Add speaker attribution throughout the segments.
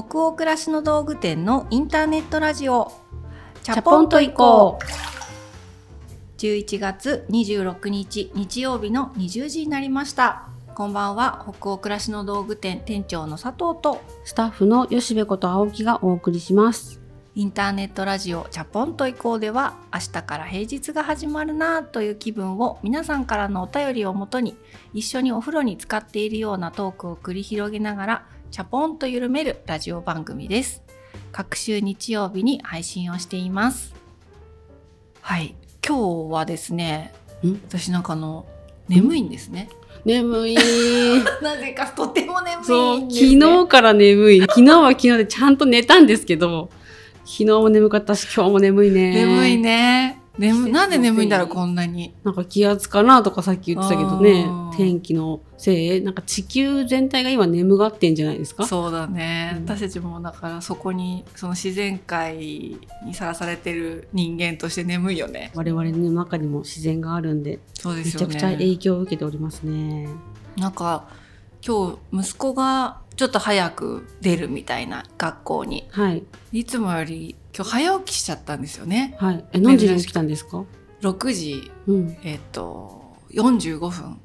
Speaker 1: 北欧暮らしの道具店のインターネットラジオ。チ
Speaker 2: ャポンと行こ
Speaker 1: う。11月26日日曜日の20時になりました。こんばんは。北欧暮らしの道具店店長の佐藤と。
Speaker 2: スタッフの吉部こと青木がお送りします。
Speaker 1: インターネットラジオチャポンと行こうでは明日から平日が始まるなという気分を皆さんからのお便りをもとに一緒にお風呂に使っているようなトークを繰り広げながらチャポンと緩めるラジオ番組です。各週日曜日に配信をしています。はい、今日はですね、私なんかあの眠いんですね。
Speaker 2: 眠い。
Speaker 1: なぜかとても眠い、
Speaker 2: そう、昨日から眠い。昨日は昨日でちゃんと寝たんですけど、昨日も眠かったし、今日も眠いね。
Speaker 1: 眠いね。眠なんで眠いんだろうこんなに。
Speaker 2: なんか気圧かなとかさっき言ってたけどね。天気のせい。なんか地球全体が今眠がってんじゃないですか？
Speaker 1: そうだね、うん、私たちもだからそこにその自然界にさらされてる人間として眠いよね。
Speaker 2: 我々の中にも自然があるんでそうですよ、ね、めちゃくちゃ影響を受けておりますね。
Speaker 1: なんか今日息子がちょっと早く出るみたいな学校に、
Speaker 2: はい、
Speaker 1: いつもより今日早起きしちゃったんですよね。
Speaker 2: はい。え、何時に起きたんですか？
Speaker 1: 六時、うん、えっ、と、四十五分。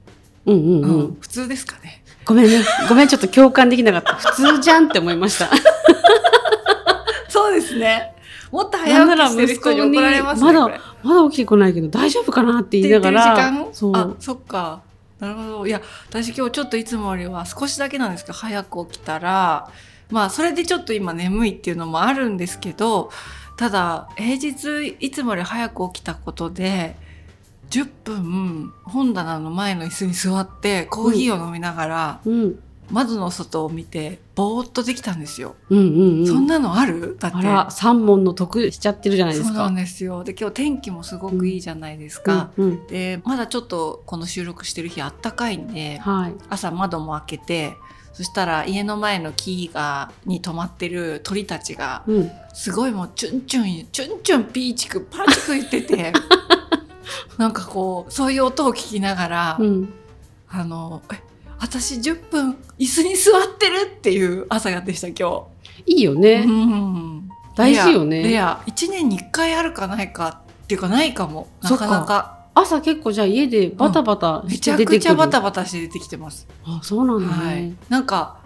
Speaker 2: うんうんうん、うん、
Speaker 1: 普通ですかね。
Speaker 2: ごめんね。ごめん、ちょっと共感できなかった。普通じゃんって思いました。
Speaker 1: そうですね。もっと早起きしてる人に怒られます
Speaker 2: ね。まだ、まだ起きてこないけど大丈夫かなって言いながら。
Speaker 1: 時間そう。あ、そっか。なるほど。いや、私今日ちょっといつもよりは少しだけなんですけど、早く起きたら、まあそれでちょっと今眠いっていうのもあるんですけどただ平日いつもより早く起きたことで10分本棚の前の椅子に座ってコーヒーを飲みながら、窓の外を見てぼーっとできたんですよ。
Speaker 2: うんうんうん、
Speaker 1: そんなのある？
Speaker 2: だって。あら、三問の得しちゃってるじゃないですか。
Speaker 1: そうなんですよ。で、今日天気もすごくいいじゃないですか。うんうん、で、まだちょっとこの収録してる日あったかいんで、はい、朝窓も開けて、そしたら家の前の木がに止まってる鳥たちが、うん、すごいもうチュンチュンチュンチュンピーチクパチク言ってて なんかこうそういう音を聞きながら、うん、あのえ私10分椅子に座ってるっていう朝がでした今
Speaker 2: 日。いいよね。うん、大事よね。
Speaker 1: レア1年に1回あるかないかっていうかないかもなかなか。
Speaker 2: 朝結構じゃあ家でバタバタ
Speaker 1: して出てくる、うん、めちゃくちゃバタバタして出てきてます。
Speaker 2: あ、そうなんだね。はい、
Speaker 1: なんか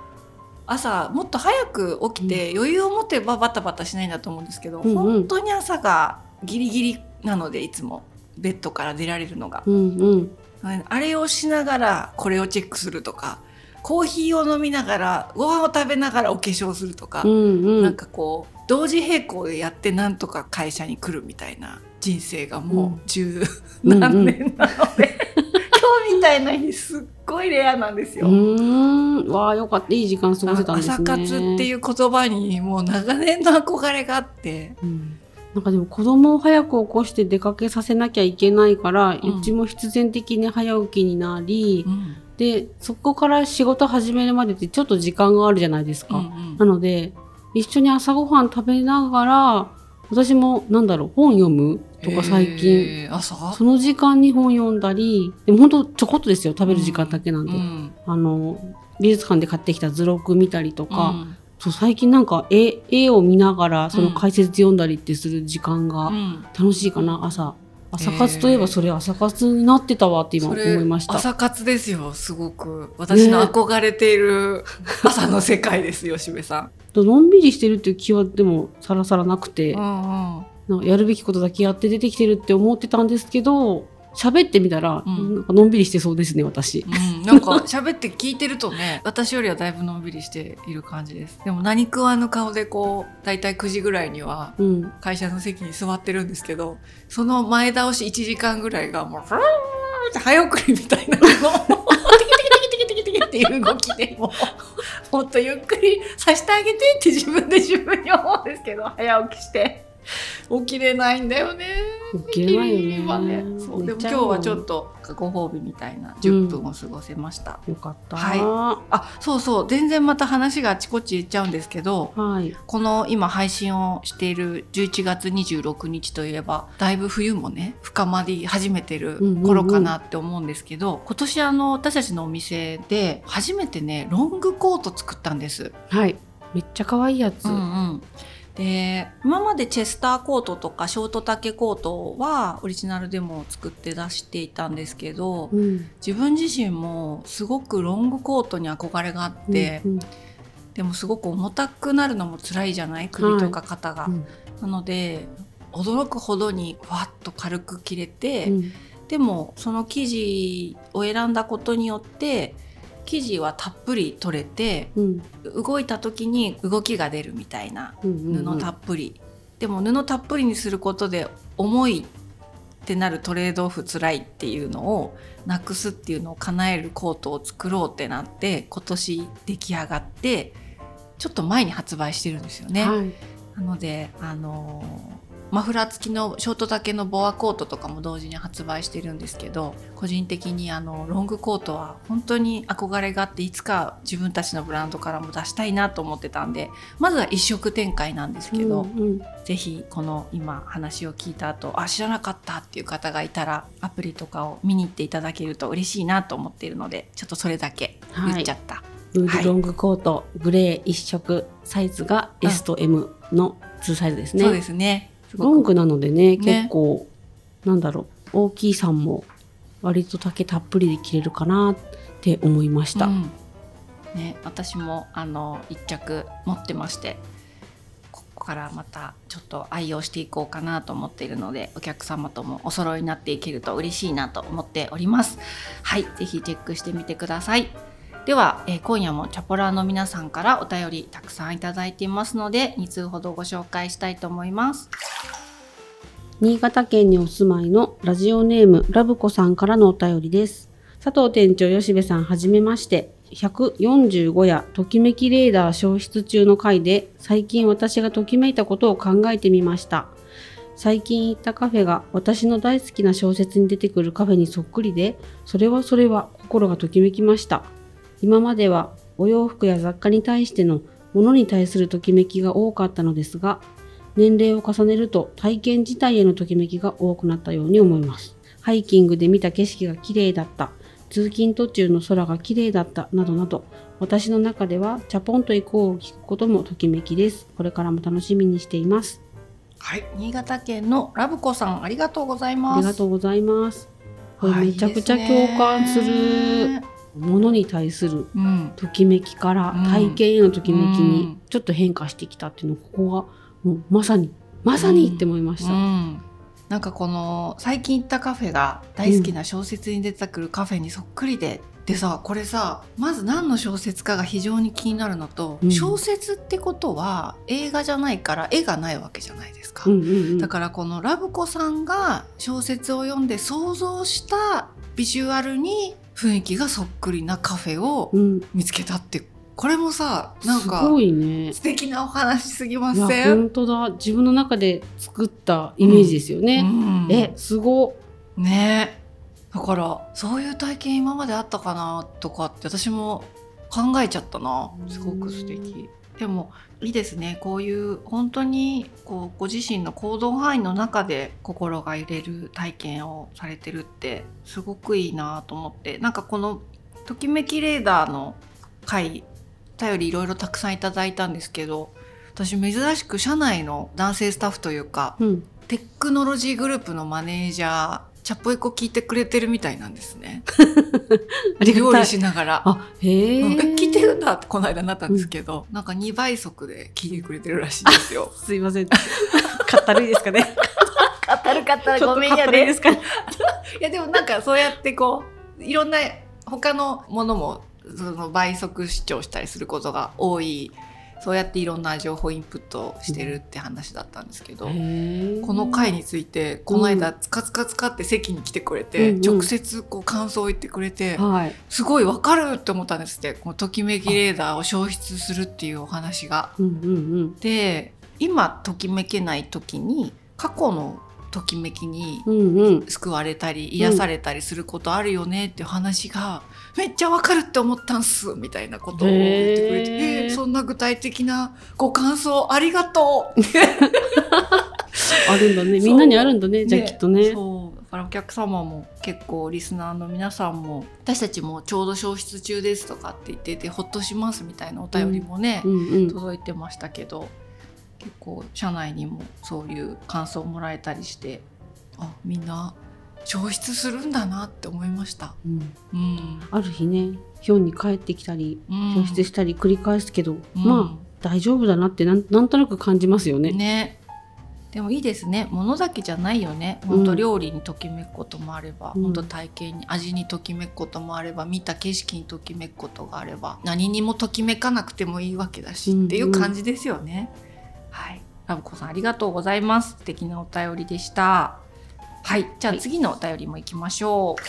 Speaker 1: 朝もっと早く起きて余裕を持てばバタバタしないんだと思うんですけど、うんうん、本当に朝がギリギリなのでいつも。ベッドから出られるのが、
Speaker 2: うんうん、
Speaker 1: あれをしながらこれをチェックするとかコーヒーを飲みながらご飯を食べながらお化粧するとか、うんうん、なんかこう同時並行でやってなんとか会社に来るみたいな人生がもう十何年なので、今日みたいな日すっごいレアなんですよ。
Speaker 2: うんわあよかったいい時間過ごせたんですね。
Speaker 1: 朝活っていう言葉にもう長年の憧れがあって。うん
Speaker 2: なんかでも子供を早く起こして出かけさせなきゃいけないから、うん、うちも必然的に早起きになり、うん、でそこから仕事始めるまでってちょっと時間があるじゃないですか。うんうん、なので一緒に朝ごはん食べながら私もなんだろう本読むとか最近。その時間に本読んだりでも本当ちょこっとですよ食べる時間だけなんで、うん、あの美術館で買ってきた図録見たりとか、うん、そう最近なんか絵絵を見ながらその解説読んだりってする時間が楽しいかな、朝。朝活といえばそれ朝活になってたわって今思いました。
Speaker 1: 朝活ですよ、すごく。私の憧れている朝の世界ですよ、しべさん。
Speaker 2: のんびりしてるっていう気はでもさらさらなくて、うんうん、やるべきことだけやって出てきてるって思ってたんですけど喋ってみたら、うん、なんかのんびりしてそうですね私、
Speaker 1: うん、なんか喋って聞いてるとね 私よりはだいぶのんびりしている感じです。でも何食わぬ顔でこう大体9時ぐらいには会社の席に座ってるんですけど、その前倒し1時間ぐらいがもうふーって早送りみたいなのっていう動きでももっとゆっくりさせてあげてって自分で自分に思うんですけど早起きして起きれないんだよね。
Speaker 2: 起きれないよ
Speaker 1: ね、ね、そう。でも今日はちょっとご褒美みたいな10分を過ごせました、
Speaker 2: うん、よかった、
Speaker 1: はい、あそうそう。全然また話があちこち行っちゃうんですけど、はい、この今配信をしている11月26日といえばだいぶ冬もね深まり始めてる頃かなって思うんですけど、うんうんうん、今年あの私たちのお店で初めてねロングコート作ったんです。
Speaker 2: はい。めっちゃ可愛いやつ。うんうん
Speaker 1: で今までチェスターコートとかショート丈コートはオリジナルでも作って出していたんですけど、うん、自分自身もすごくロングコートに憧れがあって、うんうん、でもすごく重たくなるのも辛いじゃない首とか肩が。はいうん、なので驚くほどにわっと軽く切れて、うん、でもその生地を選んだことによって生地はたっぷり取れて、うん、動いた時に動きが出るみたいな布たっぷり、でも布たっぷりにすることで重いってなるトレードオフつらいっていうのをなくすっていうのを叶えるコートを作ろうってなって今年出来上がってちょっと前に発売してるんですよね。はい、なのであのマフラー付きのショート丈のボアコートとかも同時に発売してるんですけど個人的にあのロングコートは本当に憧れがあっていつか自分たちのブランドからも出したいなと思ってたんでまずは一色展開なんですけど、うんうん、ぜひこの今話を聞いた後あ知らなかったっていう方がいたらアプリとかを見に行っていただけると嬉しいなと思っているのでちょっとそれだけ言っちゃった。はい
Speaker 2: ロングコート、はい、グレー一色サイズが S と M の2サイズですね。
Speaker 1: そうですね。
Speaker 2: ロングなのでね、結構、なんだろう、大きいさんも割と丈たっぷりで着れるかなって思いました。うん、
Speaker 1: ね、私もあの一着持ってまして、ここからまたちょっと愛用していこうかなと思っているので、お客様ともお揃いになっていけると嬉しいなと思っております。はい、ぜひチェックしてみてください。では、えー、今夜もチャポラーの皆さんからお便りたくさんいただいていますので2通ほどご紹介したいと思います。
Speaker 2: 新潟県にお住まいのラジオネームラブコさんからのお便りです。佐藤店長吉部さんはじめまして145やときめきレーダー消失中の回で最近私がときめいたことを考えてみました。最近行ったカフェが私の大好きな小説に出てくるカフェにそっくりでそれはそれは心がときめきました。今まではお洋服や雑貨に対してのものに対するときめきが多かったのですが、年齢を重ねると体験自体へのときめきが多くなったように思います。ハイキングで見た景色が綺麗だった、通勤途中の空が綺麗だったなどなど、私の中ではチャポンと行こうを聞くこともときめきです。これからも楽しみにしています。
Speaker 1: はい、新潟県のラブコさんありがとうございます。
Speaker 2: ありがとうございます。これめちゃくちゃ共感する。ものに対するときめきから体験へのときめきにちょっと変化してきたっていうのここがもうまさにまさにって思いました。うん。
Speaker 1: なんかこの最近行ったカフェが大好きな小説に出てくるカフェにそっくりで、でさこれさまず何の小説かが非常に気になるのと、うん、小説ってことは映画じゃないから絵がないわけじゃないですか、うんうんうん、だからこのラブ子さんが小説を読んで想像したビジュアルに雰囲気がそっくりなカフェを見つけたって、うん、これもさなんかすごいね。素敵なお話すぎませ
Speaker 2: ん？本当だ。自分の中で作ったイメージですよね、うん。うん、えすご
Speaker 1: ね。だからそういう体験今まであったかなとかって私も考えちゃったな。すごく素敵。でもいいですね。こういう本当にこうご自身の行動範囲の中で心が揺れる体験をされてるってすごくいいなと思って。なんかこの「ときめきレーダー」の回頼りいろいろたくさんいただいたんですけど私珍しく社内の男性スタッフというか、うん、テクノロジーグループのマネージャーチャポエコ聞いてくれてるみたいなんですね。料理しながら。
Speaker 2: あ、へえ、うん、
Speaker 1: 聞いてるんだってこの間なったんですけど、うん、なんか2倍速で聞いてくれてるらしいんですよ。
Speaker 2: すいません。かったるいですかね。
Speaker 1: かったるかったるごめんやで。いですか、いやでもなんかそうやってこう、いろんな他のものもその倍速視聴したりすることが多いそうやっていろんな情報インプットしてるって話だったんですけど、この回についてこの間つかつかつかって席に来てくれて、うん、直接こう感想を言ってくれて、すごいわかるって思ったんですって。このときめきレーダーを消失するっていうお話が。で今ときめけない時に過去のときめきに救われたり癒されたりすることあるよねっていう話がめっちゃわかるって思ったんすみたいなことを言ってくれて、えー、そんな具体的なご感想ありがとう。
Speaker 2: あるんだね。みんなにあるんだねじゃあきっとね。
Speaker 1: そう。からお客様も結構リスナーの皆さんも私たちもちょうど消失中ですとかって言っててほっとしますみたいなお便りもね、うんうん。うん、届いてましたけど結構社内にもそういう感想をもらえたりしてあみんな消失するんだなって思いました。うん、
Speaker 2: うん、ある日ねヒョンに帰ってきたり、消失したり繰り返すけど、まあ大丈夫だなってなんなんとなく感じますよね。
Speaker 1: ね。でもいいですね。物だけじゃないよね。本当料理にときめくこともあれば、うん、本当体験に味にときめくこともあれば見た景色にときめくことがあれば何にもときめかなくてもいいわけだし、うんうん、っていう感じですよね。はい。ラブコさんありがとうございます。素敵なお便りでした。はいじゃあ次のお便りもいきましょう。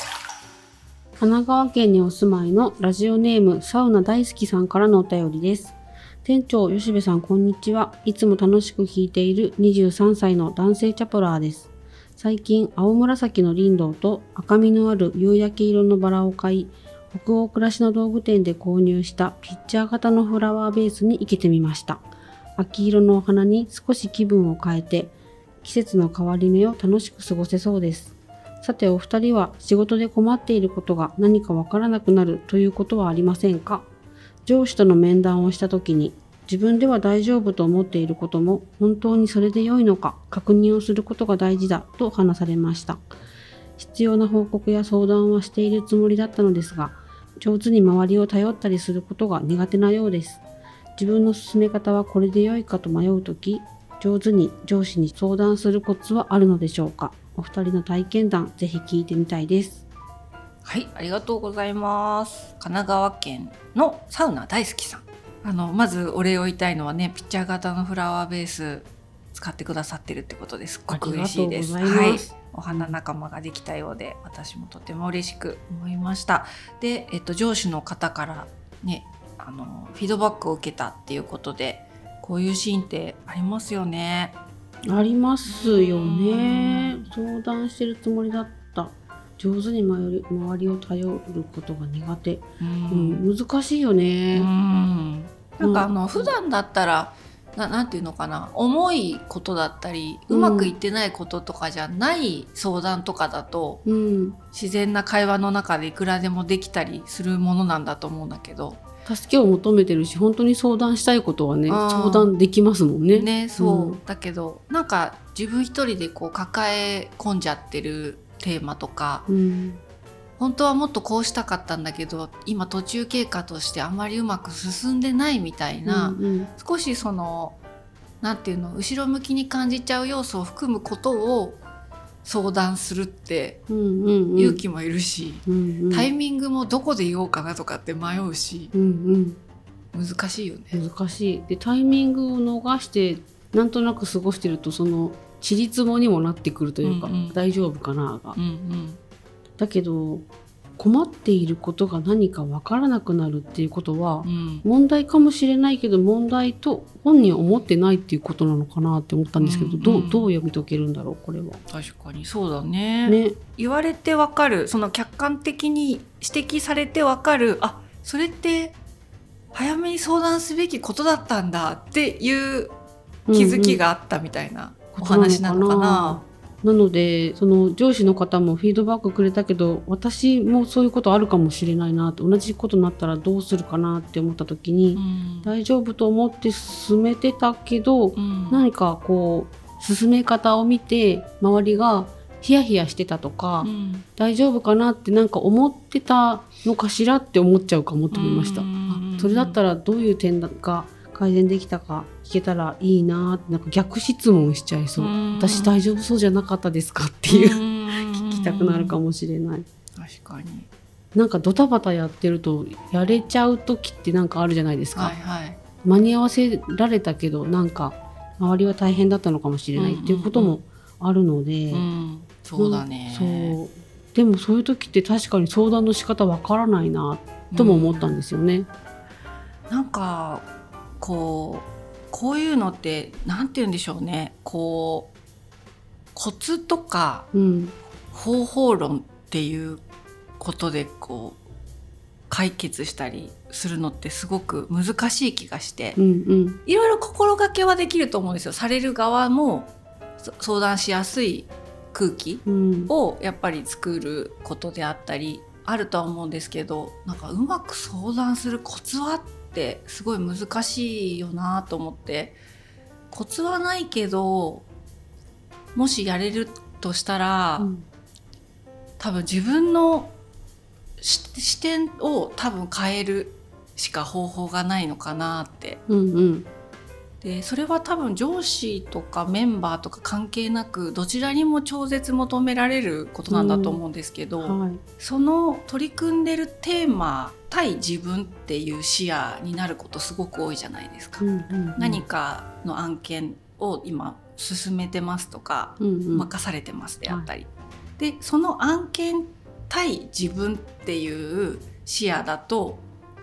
Speaker 2: 神奈川県にお住まいのラジオネームサウナ大好きさんからのお便りです。店長吉部さんこんにちは。いつも楽しく聞いている23歳の男性チャプラーです。最近青紫の林道と赤みのある夕焼け色のバラを買い、北欧暮らしの道具店で購入したピッチャー型のフラワーベースに生けてみました。秋色のお花に少し気分を変えて、季節の変わり目を楽しく過ごせそうです。さてお二人は仕事で困っていることが何かわからなくなるということはありませんか？上司との面談をした時に自分では大丈夫と思っていることも本当にそれで良いのか確認をすることが大事だと話されました。必要な報告や相談はしているつもりだったのですが、上手に周りを頼ったりすることが苦手なようです。自分の進め方はこれで良いかと迷うとき、上手に上司に相談するコツはあるのでしょうか？お二人の体験談、ぜひ聞いてみたいです。
Speaker 1: はい、ありがとうございます。神奈川県のサウナ大好きさん。あのまずお礼を言いたいのはね、ピッチャー型のフラワーベース使ってくださってるってことですごく嬉しいです。はい、お花仲間ができたようで、私もとても嬉しく思いました。で、えっと上司の方からね、あのフィードバックを受けたっていうことで、こういうシーンってありますよね。
Speaker 2: ありますよね。相談してるつもりだった。上手に周り周りを頼ることが苦手、うん、うん、難しいよね。う
Speaker 1: ん、なんかあの、うん、普段だったらななんていうのかな。重いことだったりうまくいってないこととかじゃない相談とかだと、うん、自然な会話の中でいくらでもできたりするものなんだと思うんだけど
Speaker 2: 助けを求めてるし本当に相談したいことはね相談できますもんね。
Speaker 1: ねそう、うん、だけどなんか自分一人でこう抱え込んじゃってるテーマとか、うん、本当はもっとこうしたかったんだけど今途中経過としてあまりうまく進んでないみたいな、うんうん、少しその何て言うの後ろ向きに感じちゃう要素を含むことを相談するって勇気もいるし、うんうん、タイミングもどこで言おうかなとかって迷うし、うんうん、難しいよね。
Speaker 2: 難しい。でタイミングを逃してなんとなく過ごしてるとそのちりつもにもなってくるというか、うんうん、大丈夫かなが、うんうん、だけど困っていることが何か分からなくなるっていうことは、うん、問題かもしれないけど問題と本人は思ってないっていうことなのかなって思ったんですけど、うんうん、どうどう読み解けるんだろうこれは。
Speaker 1: 確かにそうだね。ね。言われて分かる。その客観的に指摘されて分かる。あそれって早めに相談すべきことだったんだっていう気づきがあったみたいなお話なのかな。
Speaker 2: なのでその上司の方もフィードバックくれたけど私もそういうことあるかもしれないなって同じことになったらどうするかなって思った時に、うん、大丈夫と思って進めてたけど、うん、何かこう進め方を見て周りがヒヤヒヤしてたとか、うん、大丈夫かなってなんか思ってたのかしらって思っちゃうかもって思いました。それだったらどういう点が改善できたか聞けたらいいななんか逆質問しちゃいそう。私大丈夫そうじゃなかったですかっていう。聞きたくなるかもしれない。
Speaker 1: 確かに。
Speaker 2: なんかドタバタやってるとやれちゃう時ってなんかあるじゃないですか、はいはい、間に合わせられたけどなんか周りは大変だったのかもしれないっていうこともあるので、うん。うんうん、
Speaker 1: そうだね
Speaker 2: そう。でもそういう時って確かに相談の仕方わからないなとも思ったんですよね、
Speaker 1: うん、なんかこうこういうのって何て言うんでしょうね。こうコツとか、方法論っていうことでこう解決したりするのってすごく難しい気がして、うんうん、いろいろ心がけはできると思うんですよ。される側も相談しやすい空気をやっぱり作ることであったりあるとは思うんですけどなんかうまく相談するコツはってすごい難しいよなと思って。コツはないけどもしやれるとしたら、うん、多分自分の視点を多分変えるしか方法がないのかなって。うんうんでそれは多分上司とかメンバーとか関係なくどちらにも超絶求められることなんだと思うんですけど、うんはい、その取り組んでるテーマ対自分っていう視野になることすごく多いじゃないですか。うんうんうん、何かの案件を今進めてますとか、うんうん、任されてますであったり、はい、でその案件対自分っていう視野だと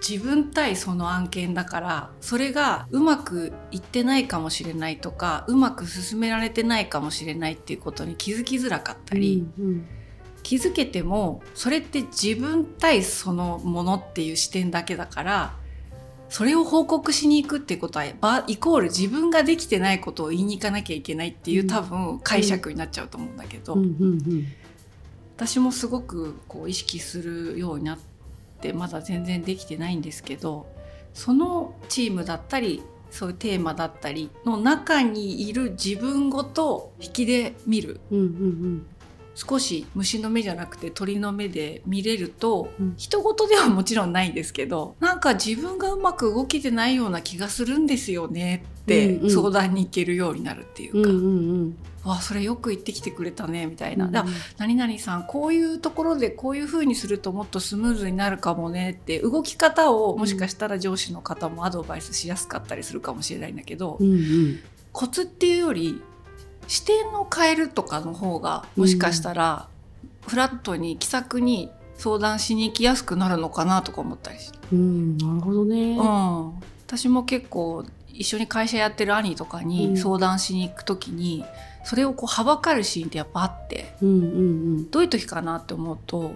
Speaker 1: 自分対その案件だからそれがうまくいってないかもしれないとかうまく進められてないかもしれないっていうことに気づきづらかったり、うんうん、気づけてもそれって自分対そのものっていう視点だけだからそれを報告しに行くってことはイコール自分ができてないことを言いに行かなきゃいけないっていう多分解釈になっちゃうと思うんだけど、私もすごくこう意識するようになってってまだ全然できてないんですけどそのチームだったりそういうテーマだったりの中にいる自分ごと引きで見る、うんうんうん、少し虫の目じゃなくて鳥の目で見れると、うん、人事ではもちろんないんですけどなんか自分がうまく動けてないような気がするんですよねって相談に行けるようになるっていうか。うんうんうん。わそれよく言ってきてくれたねみたいな、うん、だ何々さんこういうところでこういうふうにするともっとスムーズになるかもねって動き方をもしかしたら上司の方もアドバイスしやすかったりするかもしれないんだけど、うんうん、コツっていうより視点を変えるとかの方がもしかしたら、フラットに気さくに相談しに行きやすくなるのかなとか思ったりして。
Speaker 2: うん、なるほどね、
Speaker 1: うん、私も結構一緒に会社やってる兄とかに相談しに行く時に、うん、それをこうはばかるシーンってやっぱあって、うんうんうん、どういう時かなって思うと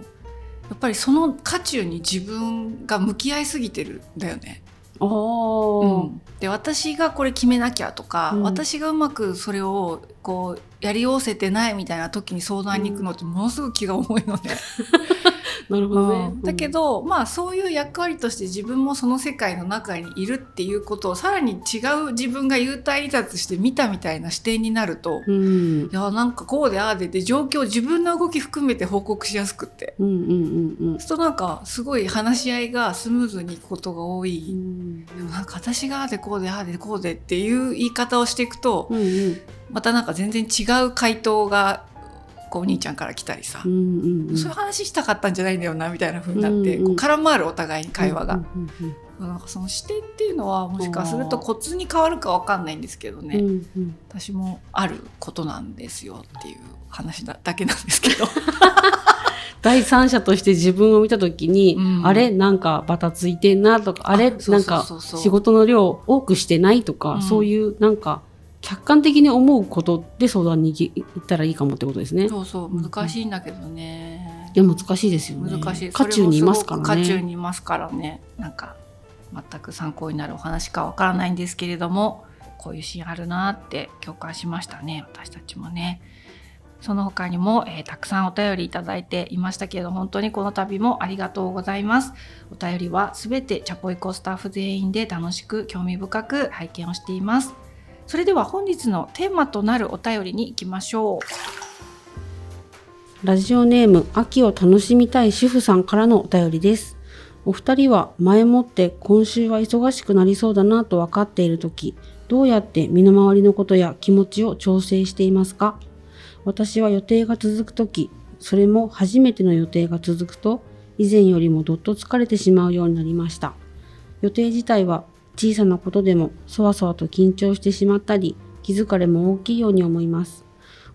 Speaker 1: やっぱりその渦中に自分が向き合いすぎてるんだよね。うん、で私がこれ決めなきゃとか、うん、私がうまくそれをこうやりおせてないみたいな時に相談に行くのってものすごく気が重いので。
Speaker 2: なるほどね、
Speaker 1: うん、だけど、まあそういう役割として自分もその世界の中にいるっていうことをさらに違う自分が幽体離脱して見たみたいな視点になると、うん、いやなんかこうでああでで状況自分の動き含めて報告しやすくて、うんうんうんうん、そうなんかすごい話し合いがスムーズにいくことが多い、うん、でもなんか私がああでこうでああでこうでっていう言い方をしていくと、うんうん、またなんか全然違う回答がこうお兄ちゃんから来たりさ、そういう話したかったんじゃないんだよなみたいな風になって、こう絡まるお互いに会話が。なんかその視点っていうのはもしかするとコツに変わるかわかんないんですけどね、うんうん、私もあることなんですよっていう話だだけなんですけど。
Speaker 2: 第三者として自分を見た時に、うん、あれ？なんかバタついてんなとかあれ？なんか仕事の量多くしてないとか、うん、そういうなんか客観的に思うことで相談に行ったらいいかもってことですね。
Speaker 1: そうそう難しいんだけどね。
Speaker 2: いや難しいですよね。難しい。渦中にいますからね。
Speaker 1: 渦中にいますからね。なんか全く参考になるお話かわからないんですけれども、こういうシーンあるなって共感しましたね。私たちもね。その他にも、えー、たくさんお便りいただいていましたけれど本当にこの度もありがとうございますお便りはすべてチャポイコスタッフ全員で楽しく興味深く拝見をしていますそれでは本日のテーマとなるお便りに行きましょう。
Speaker 2: ラジオネーム秋を楽しみたい主婦さんからのお便りです。お二人は前もって今週は忙しくなりそうだなと分かっている時どうやって身の回りのことや気持ちを調整していますか？私は予定が続く時それも初めての予定が続くと以前よりもどっと疲れてしまうようになりました。予定自体は小さなことでもそわそわと緊張してしまったり、気疲れも大きいように思います。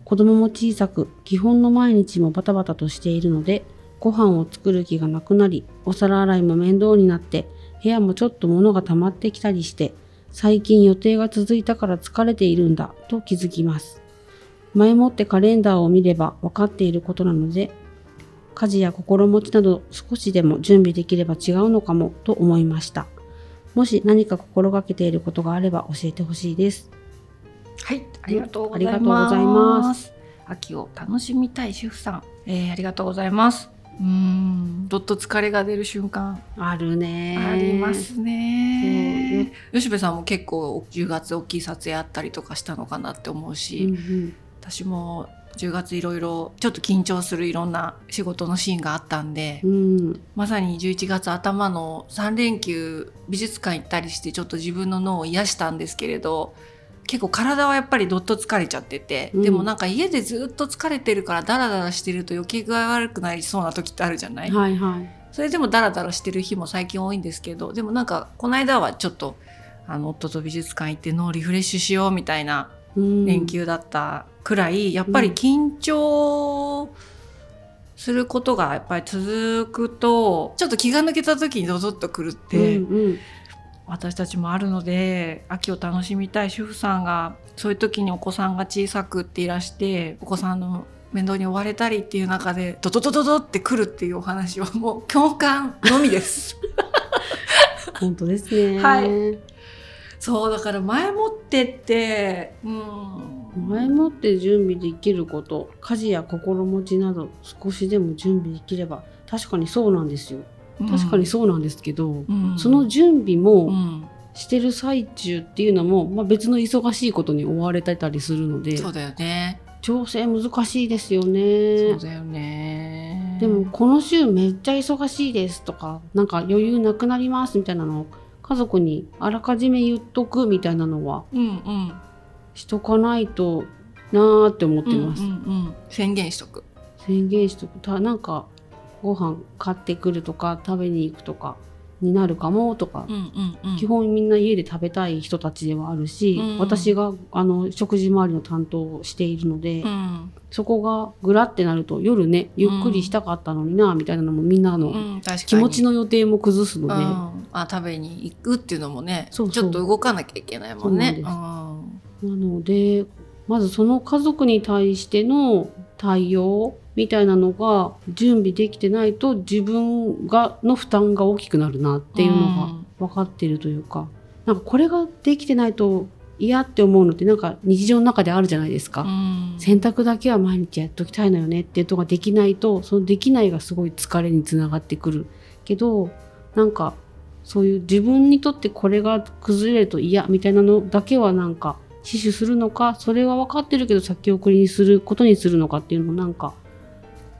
Speaker 2: 子供も小さく、基本の毎日もバタバタとしているので、ご飯を作る気がなくなり、お皿洗いも面倒になって、部屋もちょっと物が溜まってきたりして、最近予定が続いたから疲れているんだと気づきます。前もってカレンダーを見れば分かっていることなので、家事や心持ちなど少しでも準備できれば違うのかもと思いました。もし何か心がけていることがあれば教えてほしいです。
Speaker 1: はい、ありがとうございます。秋を楽しみたい主婦さん、えー、ありがとうございます。うんどっと疲れが出る瞬間。
Speaker 2: あるね。
Speaker 1: ありますね。吉部さんも結構10月大きい撮影あったりとかしたのかなって思うし、うんうん、私も10月いろいろちょっと緊張するいろんな仕事のシーンがあったんで、うん、まさに11月頭の3連休美術館行ったりしてちょっと自分の脳を癒したんですけれど結構体はやっぱりどっと疲れちゃってて、うん、でもなんか家でずっと疲れてるからダラダラしてると余計具合悪くなりそうな時ってあるじゃない、はいはい、それでもダラダラしてる日も最近多いんですけどでもなんかこの間はちょっとあの夫と美術館行って脳リフレッシュしようみたいな連休だったくらい、やっぱり緊張することがやっぱり続くとちょっと気が抜けた時にドドッとくるって、うんうん、私たちもあるので秋を楽しみたい主婦さんがそういう時にお子さんが小さくっていらしてお子さんの面倒に追われたりっていう中でドドドドドってくるっていうお話はもう 共感のみです。
Speaker 2: 本当ですね。
Speaker 1: はい。そうだから前もってって、う
Speaker 2: ん、前もって準備できること家事や心持ちなど少しでも準備できれば確かにそうなんですよ。確かにそうなんですけど、うん、その準備もしてる最中っていうのも、まあ、別の忙しいことに追われてたりするので
Speaker 1: そうだよね。
Speaker 2: 調整難しいですよね。
Speaker 1: そうだよね。
Speaker 2: でもこの週めっちゃ忙しいですとかなんか余裕なくなりますみたいなのを家族にあらかじめ言っとくみたいなのは、うんうん、しとかないとなーって思ってます、うんうんう
Speaker 1: ん、宣言しとく。
Speaker 2: 宣言しとく。たなんかご飯買ってくるとか食べに行くとかになるかもとか、うんうんうん、基本みんな家で食べたい人たちではあるし、うん私があの食事周りの担当をしているので、うん、そこがぐらってなると夜ねゆっくりしたかったのにな、みたいなのもみんなの気持ちの予定も崩すので、うん、
Speaker 1: あ食べに行くっていうのもねちょっと動かなきゃいけないもんね。
Speaker 2: なのでまずその家族に対しての対応みたいなのが準備できてないと自分がの負担が大きくなるなっていうのが分かってるというか、うん、なんかこれができてないと嫌って思うのってなんか日常の中であるじゃないですか、うん、洗濯だけは毎日やっときたいのよねっていうとができないとそのできないがすごい疲れにつながってくる。けどなんかそういう自分にとってこれが崩れると嫌みたいなのだけはなんか死守するのかそれは分かってるけど先送りにすることにするのかっていうのもなんか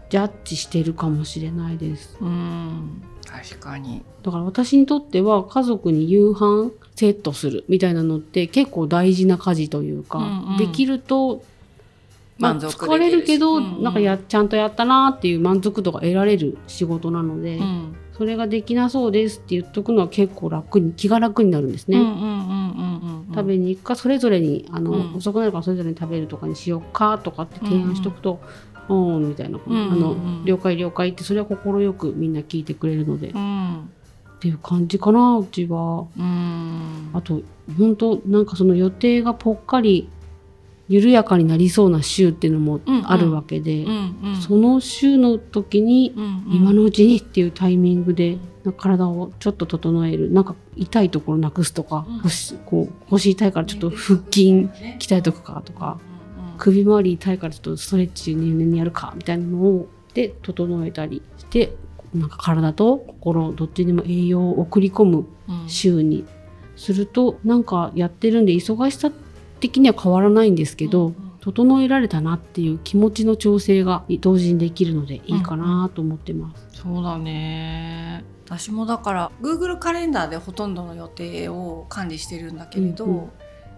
Speaker 2: ジャッジしてるかもしれないです。
Speaker 1: うん。確かに。
Speaker 2: だから私にとっては家族に夕飯セットするみたいなのって結構大事な家事というか、うんうん、できると、まあ、疲れるけど、うんうん、なんかやちゃんとやったなっていう満足度が得られる仕事なので、うん、それができなそうですって言っとくのは結構楽に気が楽になるんですね。食べに行くかそれぞれにあの、うん、遅くなるからそれぞれに食べるとかにしようかとかって提案しとくと、うん、みたいな、うんうんうん、あの了解了解ってそれは快くみんな聞いてくれるので、うん、っていう感じかなうちは。うん、あと本当なんかその予定がぽっかり緩やかになりそうな週っていうのもあるわけで、うんうん、その週の時に、今のうちにっていうタイミングで体をちょっと整える。なんか痛いところなくすとか、うん、腰こう腰痛いからちょっと腹筋鍛えとくかとか、首周り痛いからちょっとストレッチ入念にやるかみたいなのをで整えたりしてなんか体と心どっちにも栄養を送り込む週にすると、うん、なんかやってるんで忙しさ的には変わらないんですけど、うんうん、整えられたなっていう気持ちの調整が同時にできるのでいいかなと思ってます。
Speaker 1: うん、そうだね。私もだから Google カレンダーでほとんどの予定を管理してるんだけれど、うんうん。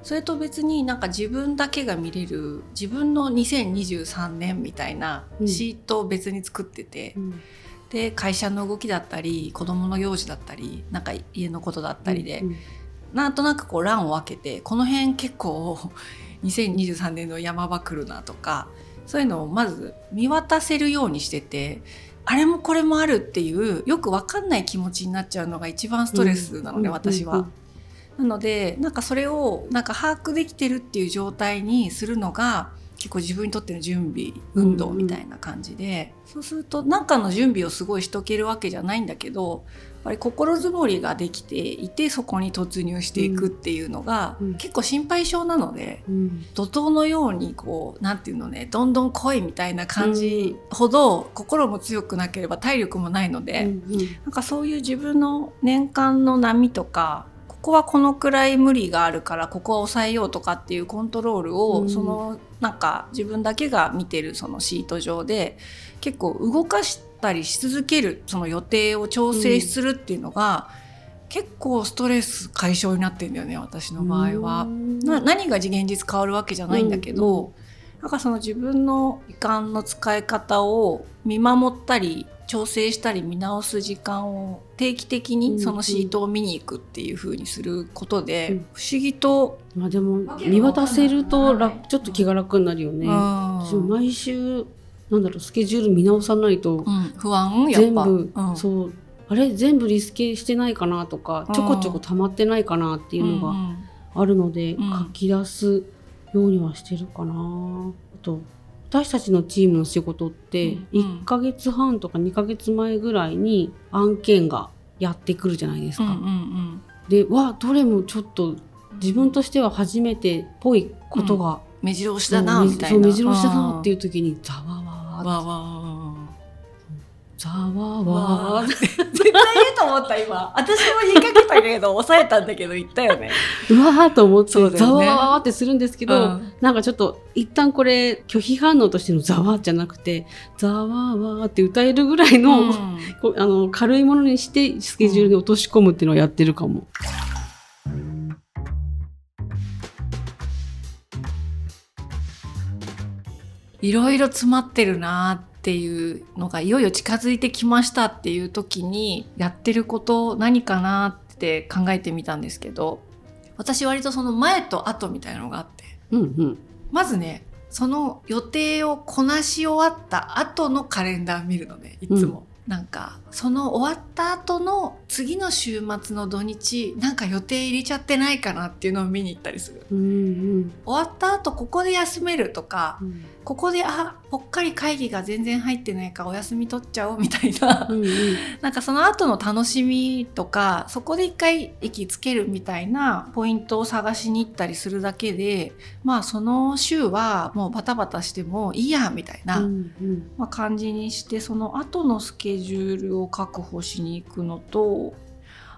Speaker 1: それと別になんか自分だけが見れる自分の2023年みたいなシートを別に作ってて、うん、で会社の動きだったり子どもの用事だったりなんか家のことだったりで、うんうん、なんとなくこう欄を分けてこの辺結構2023年の山場来るなとかそういうのをまず見渡せるようにしててあれもこれもあるっていうよく分かんない気持ちになっちゃうのが一番ストレスなのね、私は。なのでなんかそれをなんか把握できてるっていう状態にするのが結結構自分にとっての準備運動みたいな感じで、うんうん、そうすると何かの準備をすごいしとけるわけじゃないんだけどぱり心づもりができていてそこに突入していくっていうのが、うん、結構心配性なので、うん、怒涛のようにこうなんていうのねどんどん来いみたいな感じほど、心も強くなければ体力もないので、うんうん、なんかそういう自分の年間の波とかここはこのくらい無理があるからここは抑えようとかっていうコントロールを、うん、そのなんか自分だけが見てるそのシート上で結構動かしたりし続けるその予定を調整するっていうのが、うん、結構ストレス解消になってんだよね私の場合は。何が現実変わるわけじゃないんだけど、うん、なんかその自分の時間の使い方を見守ったり調整したり見直す時間を定期的にそのシートを見に行くっていう風にすることで、うん、不思議と、
Speaker 2: まあでも見渡せると楽ちょっと気が楽になるよね。私も毎週なんだろうスケジュール見直さないと、
Speaker 1: うん、不安？
Speaker 2: 全部、うん、そう。あれ？全部リスケしてないかなとかちょこちょこ溜まってないかなっていうのがあるので、書き出すようにはしてるかな。あと私たちのチームの仕事って1ヶ月半とか2ヶ月前ぐらいに案件がやってくるじゃないですか。うんうんうん、でわどれもちょっと自分としては初めてっぽいことが、うん、
Speaker 1: 目白押しだなみたいな。
Speaker 2: 目白押しだなっていう時にざわわわざわわ
Speaker 1: 絶対言うと思った今。私も言いかけたけど抑えたんだけど言ったよね。
Speaker 2: うわーと思って、ね、ざわわってするんですけど、うん、なんかちょっと一旦これ拒否反応としてのざわじゃなくてざわわって歌えるぐらいのうん、あの軽いものにしてスケジュールに落とし込むっていうのをやってるかも。
Speaker 1: いろいろ詰まってるなっていうのがいよいよ近づいてきましたっていう時にやってること何かなって考えてみたんですけど私割とその前と後みたいなのがあって、うんうん、まずねその予定をこなし終わった後のカレンダー見るのねいつも。うん、なんかその終わった後の次の週末の土日なんか予定入れちゃってないかなっていうのを見に行ったりする。うんうん、終わった後ここで休めるとか、うん。ここであぽっかり会議が全然入ってないからお休み取っちゃおうみたいな、うんうん、なんかその後の楽しみとかそこで一回息つけるみたいなポイントを探しに行ったりするだけでまあその週はもうバタバタしてもいいやみたいな、うんうん、まあ、感じにしてその後のスケジュールを確保しに行くのと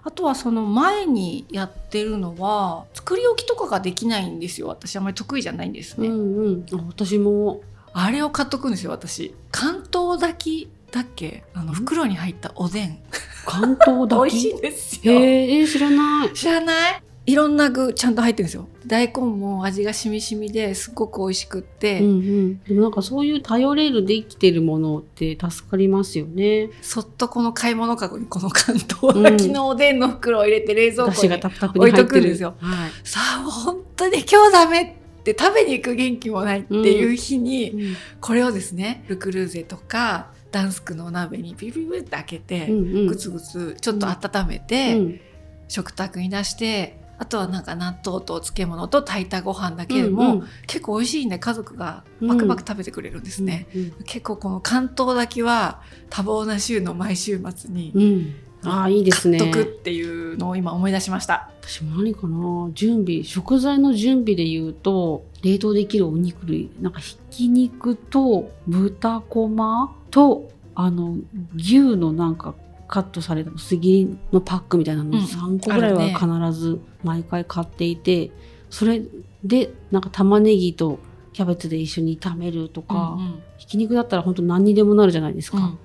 Speaker 1: あとはその前にやってるのは作り置きとかができないんですよ。私あんまり得意じゃないんですね、うん
Speaker 2: うん、私も。
Speaker 1: あれを買っとくんですよ私。関東炊きだっけ？あの袋に入ったおでん。
Speaker 2: 関東炊き？
Speaker 1: 美味しいんですよ。
Speaker 2: えー、知らない。
Speaker 1: 知らない？いろんな具ちゃんと入ってるんですよ。大根も味がしみしみですごく美味しくって、うんう
Speaker 2: ん、でもなんかそういう頼れるできてるものって助かりますよね。
Speaker 1: そっとこの買い物かごにこの関東焼きのおでんの袋を入れて冷蔵庫に置いとくんですよ、はい、さあ本当に今日ダメって食べに行く元気もないっていう日に、うんこれをですねルクルーゼとかダンスクのお鍋にビビビって開けて、うんうん、グツグツちょっと温めて、うん、食卓に出してあとはなんか納豆と漬物と炊いたご飯だけでも、うんうん、結構美味しいんで家族がバクバク食べてくれるんですね、うんうん、結構この関東炊きは多忙な週の毎週末に、うん、
Speaker 2: ああいいですね。
Speaker 1: 買っとくっていうのを今思い出しました。
Speaker 2: 私も何かな準備食材の準備で言うと冷凍できるお肉類なんかひき肉と豚こまとあの牛のなんかカットされた薄切りのパックみたいなの3個ぐらいは必ず毎回買っていて、ね、それでなんか玉ねぎとキャベツで一緒に炒めるとか、うんうん、ひき肉だったら本当何にでもなるじゃないですか、うん、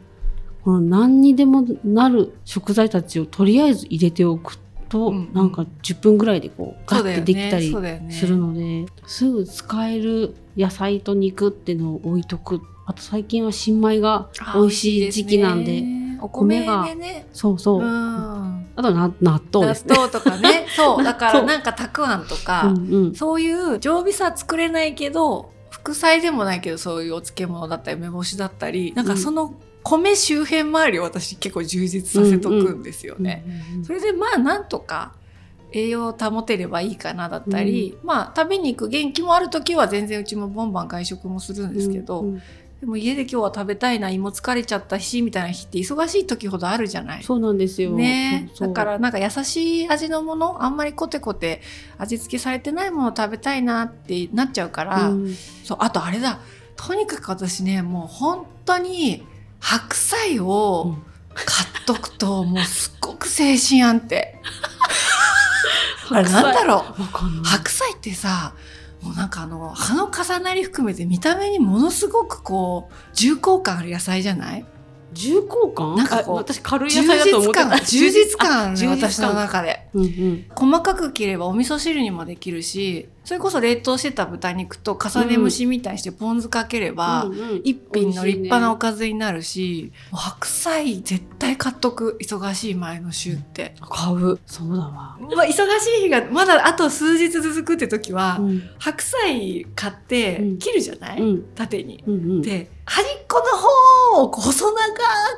Speaker 2: この何にでもなる食材たちをとりあえず入れておくと、うんうん、なんか10分ぐらいでこうガッてできたりするので、ねね、すぐ使える野菜と肉っていうのを置いとく。あと最近は新米が美味しい時期なんで。
Speaker 1: お米でね。
Speaker 2: そうそう、うん、あと納豆です
Speaker 1: ね。納豆とかね。そう。だからなんかたくあんとかうん、そういう常備菜作れないけど副菜でもないけどそういうお漬物だったり梅干しだったりなんかその米周辺周りを私結構充実させとくんですよね。それでまあなんとか栄養を保てればいいかなだったり、うん、まあ食べに行く元気もある時は全然うちもボンバン外食もするんですけど、うんうん、でも家で今日は食べたいな胃も疲れちゃったしみたいな日って忙しい時ほどあるじゃない。
Speaker 2: そうなんですよ。
Speaker 1: ね。だからなんか優しい味のものあんまりコテコテ味付けされてないものを食べたいなってなっちゃうから、うん、そうあとあれだ。とにかく私ねもう本当に白菜を買っとくと、もうすっごく精神安定。あれなんだろう。白菜ってさもうなんかあの葉の重なり含めて見た目にものすごくこう重厚感ある野菜じゃない？
Speaker 2: 重厚感？
Speaker 1: なんかこう
Speaker 2: 私軽い野菜だと思ってた。
Speaker 1: 充実感充実感 私の中で、うんうん、細かく切ればお味噌汁にもできるしそれこそ冷凍してた豚肉と重ね蒸しみたいにしてポン酢かければ、一品の立派なおかずになるし、ね、白菜絶対買っとく忙しい前の週って、
Speaker 2: 買う。そうだわ、
Speaker 1: まあ、忙しい日がまだあと数日続くって時は、うん、白菜買って切るじゃない、うん、縦に、うんうん、で端っこの方を細長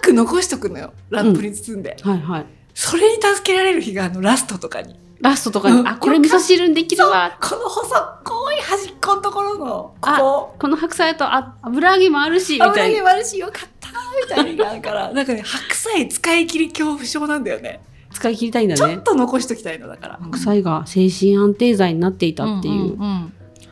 Speaker 1: く残しとくのよラップに包んで、
Speaker 2: はいはい
Speaker 1: それに助けられる日があのラストとかに。
Speaker 2: ラストとかに、あ、これ味噌汁にできるわ。
Speaker 1: この細い端っこのところの、
Speaker 2: ここ。この白菜とあ油揚げもあるし、みたいな。
Speaker 1: 油揚げもあるし、よかったみたいなのがあるから、なんかね、白菜使い切り恐怖症なんだよね。
Speaker 2: 使い切りたいんだね。
Speaker 1: ちょっと残しときたいのだから。
Speaker 2: 白菜が精神安定剤になっていたっていう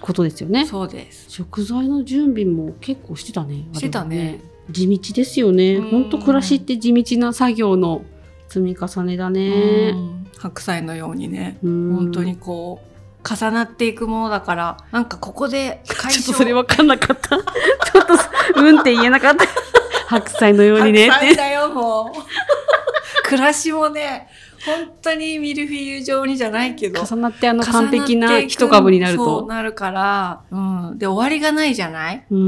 Speaker 2: ことですよね。
Speaker 1: そうです。
Speaker 2: 食材の準備も結構してたね。
Speaker 1: してたね。
Speaker 2: 地道ですよね。本当暮らしって地道な作業の積み重ねだね。
Speaker 1: 白菜のようにね、本当にこう重なっていくものだからなんかここで
Speaker 2: 解消ちょっとそれ分かんなかった ちょっとうんって言えなかった白菜のようにね
Speaker 1: 白菜だよもう暮らしもね本当にミルフィーユ状にじゃないけど。
Speaker 2: 重なってあの完璧な一株になると。
Speaker 1: そうなるから、うん。で、終わりがないじゃない？
Speaker 2: うんう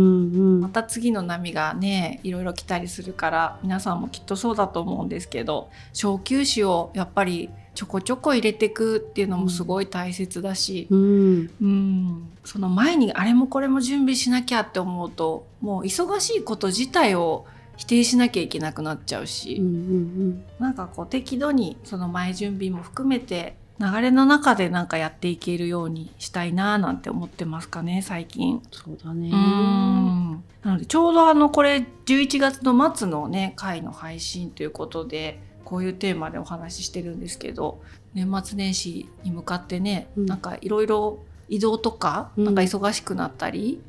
Speaker 2: ん。
Speaker 1: また次の波がね、いろいろ来たりするから、皆さんもきっとそうだと思うんですけど、小休止をやっぱりちょこちょこ入れていくっていうのもすごい大切だし、
Speaker 2: うん、
Speaker 1: うん、その前にあれもこれも準備しなきゃって思うともう忙しいこと自体を否定しなきゃいけなくなっちゃうし、
Speaker 2: うんうんうん、
Speaker 1: なんかこう適度にその前準備も含めて流れの中でなんかやっていけるようにしたいななんて思ってますかね最近。
Speaker 2: そうだね。
Speaker 1: なのでちょうどあのこれ11月の末のね回の配信ということでこういうテーマでお話ししてるんですけど年末年始に向かってね、うん、なんかいろいろ移動とかなんか忙しくなったり、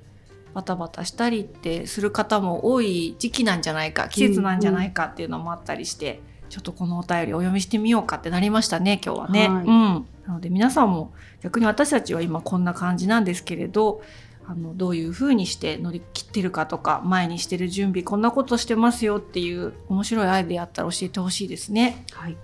Speaker 1: バタバタしたりってする方も多い時期なんじゃないか季節なんじゃないかっていうのもあったりして、うん、ちょっとこのお便りお読みしてみようかってなりましたね今日はね。はい、うん、なので皆さんも逆に私たちは今こんな感じなんですけれどあのどういうふうにして乗り切ってるかとか前にしてる準備こんなことしてますよっていう面白いアイデアあったら教えてほしいですね。
Speaker 2: はい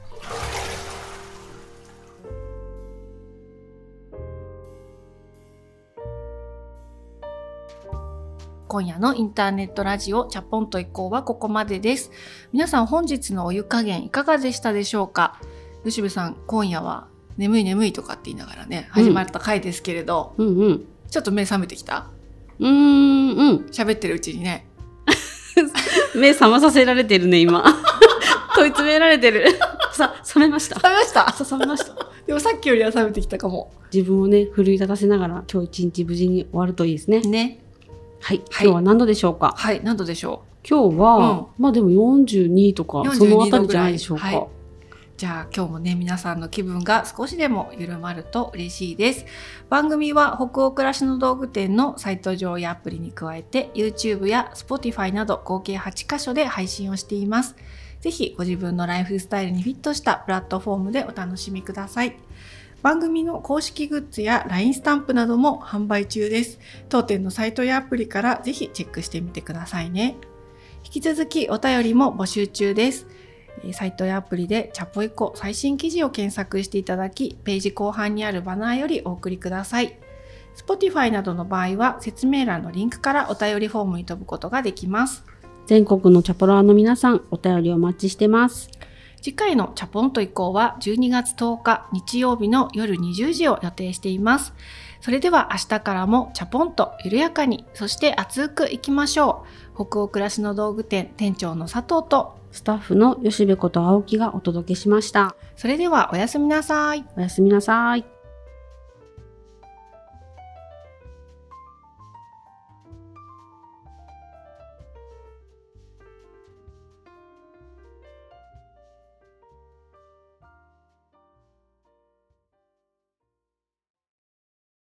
Speaker 1: 今夜のインターネットラジオチャポンと移行はここまでです。皆さん本日のお湯加減いかがでしたでしょうか？吉部さん、今夜は眠い眠いとかって言いながらね、始まった回ですけれど、
Speaker 2: うんうん、
Speaker 1: ちょっと目覚めてきた？
Speaker 2: うん、うん。
Speaker 1: 喋ってるうちにね。
Speaker 2: 目覚まさせられてるね、今。問い詰められてる。さ、覚めました。
Speaker 1: 覚めました？
Speaker 2: さ、覚めました。
Speaker 1: でもさっきよりは覚めてきたかも。
Speaker 2: 自分をね、奮い立たせながら、今日一日無事に終わるといいですね。
Speaker 1: ね。
Speaker 2: はい、今日は何度でしょうか？
Speaker 1: はい、何度でしょ
Speaker 2: う？今日は、うん、まあでも42とか、そのあたりじゃないでしょうか。はい、
Speaker 1: じゃあ今日もね、皆さんの気分が少しでも緩まると嬉しいです。番組は北欧暮らしの道具店のサイト上やアプリに加えて YouTube や Spotify など合計8カ所で配信をしています。ぜひご自分のライフスタイルにフィットしたプラットフォームでお楽しみください。番組の公式グッズや LINE スタンプなども販売中です。当店のサイトやアプリからぜひチェックしてみてくださいね。引き続きお便りも募集中です。サイトやアプリでチャポイコ最新記事を検索していただき、ページ後半にあるバナーよりお送りください。Spotify などの場合は説明欄のリンクからお便りフォームに飛ぶことができます。
Speaker 2: 全国のチャポラーの皆さん、お便りお待ちしてます。
Speaker 1: 次回のチャポンと移行は12月10日日曜日の夜20時を予定しています。それでは明日からもチャポンと緩やかに、そして熱くいきましょう。北欧暮らしの道具店店長の佐藤と
Speaker 2: スタッフの吉部こと青木がお届けしました。
Speaker 1: それではおやすみなさい。
Speaker 2: おやすみなさい。